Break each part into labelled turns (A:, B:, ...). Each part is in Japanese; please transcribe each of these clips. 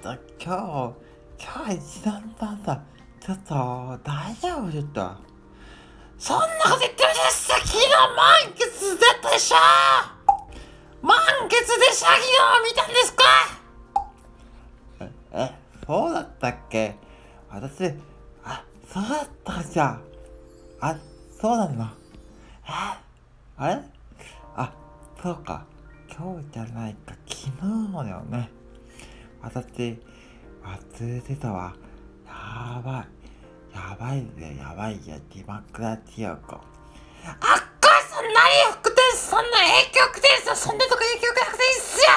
A: と今日、今日一段とさ。ちょっと、大丈夫？ちょっと。そんなこと言ってるんですん昨日満月だったでしょ？満月でした昨日見たんですか？え、そうだったっけ？私、あ、そうだったじゃん。あ、そうなの、え。えあれ？あ、そうか。今日じゃないか、昨日だよね。私、忘れてたわ。やばい。やばいぜ、やばいや、ディマクラティオコ。あっこいさん、何服転そんな影響服転そんなとこ影響なくていいっすよ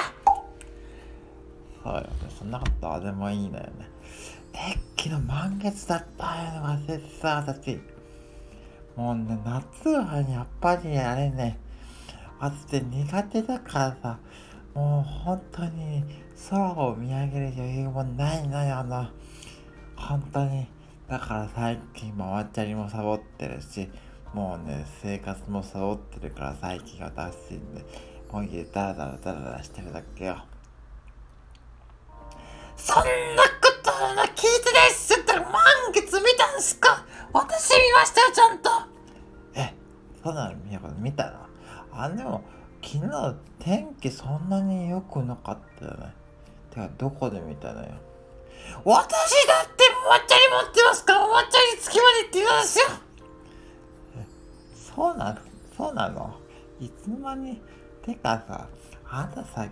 A: そうよね、そんなことはでもいいのよね。え、昨日満月だったよね、忘れてさ、私。もうね、夏はやっぱりあれね、私苦手だからさ、もう本当に空を見上げる余裕もないのよな。本当に。だから最近ママチャリもサボってるし、もうね、生活もサボってるから最近私ね、もう家ダラダラダラダラしてるだけよ。そんなこと聞いてないっすそんなに良くなかったよね。てか、どこで見たのよ。私だってお抹茶に持ってますか？ら、抹茶に月までって言うんですよ。そうなの？そうなの？いつの間に？てかさ、あんたさ、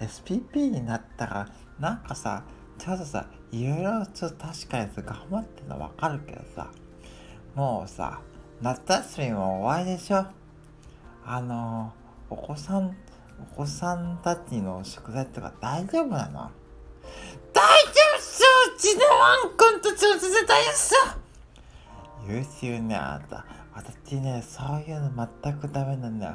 A: SPP になったら、なんかさ、ちょっとさ、いろいろちょっと確かにさ、頑張ってるのわかるけどさ、もうさ、夏休みも終わりでしょ？あの、お子さん、お子さんたちの宿題とか大丈夫なの？大丈夫っすうちのワンコンたちは全然大丈夫っす優秀ね、あなた。私ね、そういうの全くダメなんだよ。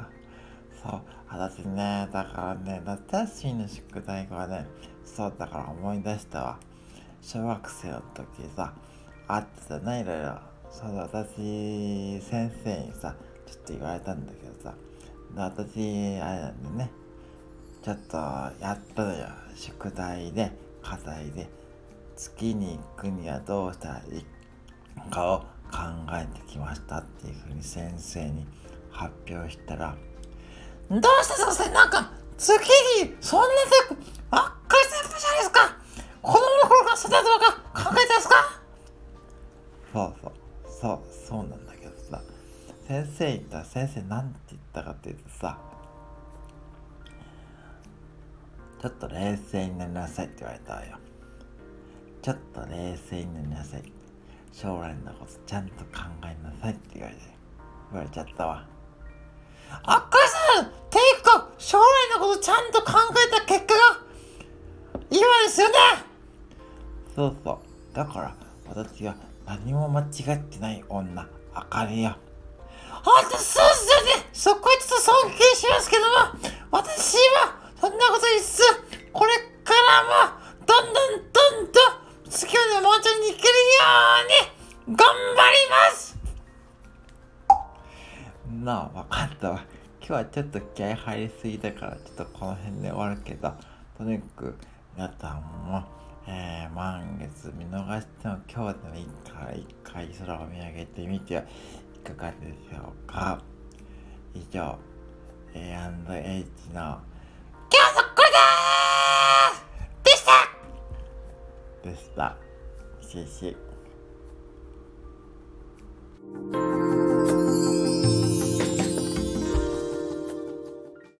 A: そう、私ね、だからね、夏休みの宿題がね、そうだから思い出したわ。小学生の時さ、あってたね、いろいろ。そうだ、私、先生にさ、ちょっと言われたんだけどさ、私、あれなんでね、ちょっとやったよ。宿題で、課題で、月に行くにはどうしたらいいかを考えてきましたっていうふうに先生に発表したら、どうして先生なんか月にそんなとこばっかりされたじゃないですか子供の頃からそんなとか考えてますか？そうそう、そう、そうなんだ、先生言ったら先生なんて言ったかっていうとさ、ちょっと冷静になりなさいって言われたわよ。ちょっと冷静になりなさい。将来のことちゃんと考えなさいって言われて、言われちゃったわ。あっかさんていうか、将来のことちゃんと考えた結果が、今ですよねそうそう。だから、私は何も間違ってない女、あかりよ。あんたそうですよねそこはちょっと尊敬しますけども、私は、そんなこといっす。これからも、どんどんどんどん、月までもうちょいに行けるように、頑張りますなあ、わかったわ。今日はちょっと気合入りすぎだから、ちょっとこの辺で終わるけど、とにかく、皆さんも、えー、満月見逃しても今日でもいいから一回空を見上げてみてはかがでしょうか？以上 A&H の今日のこれでーすでしたでした。谢谢。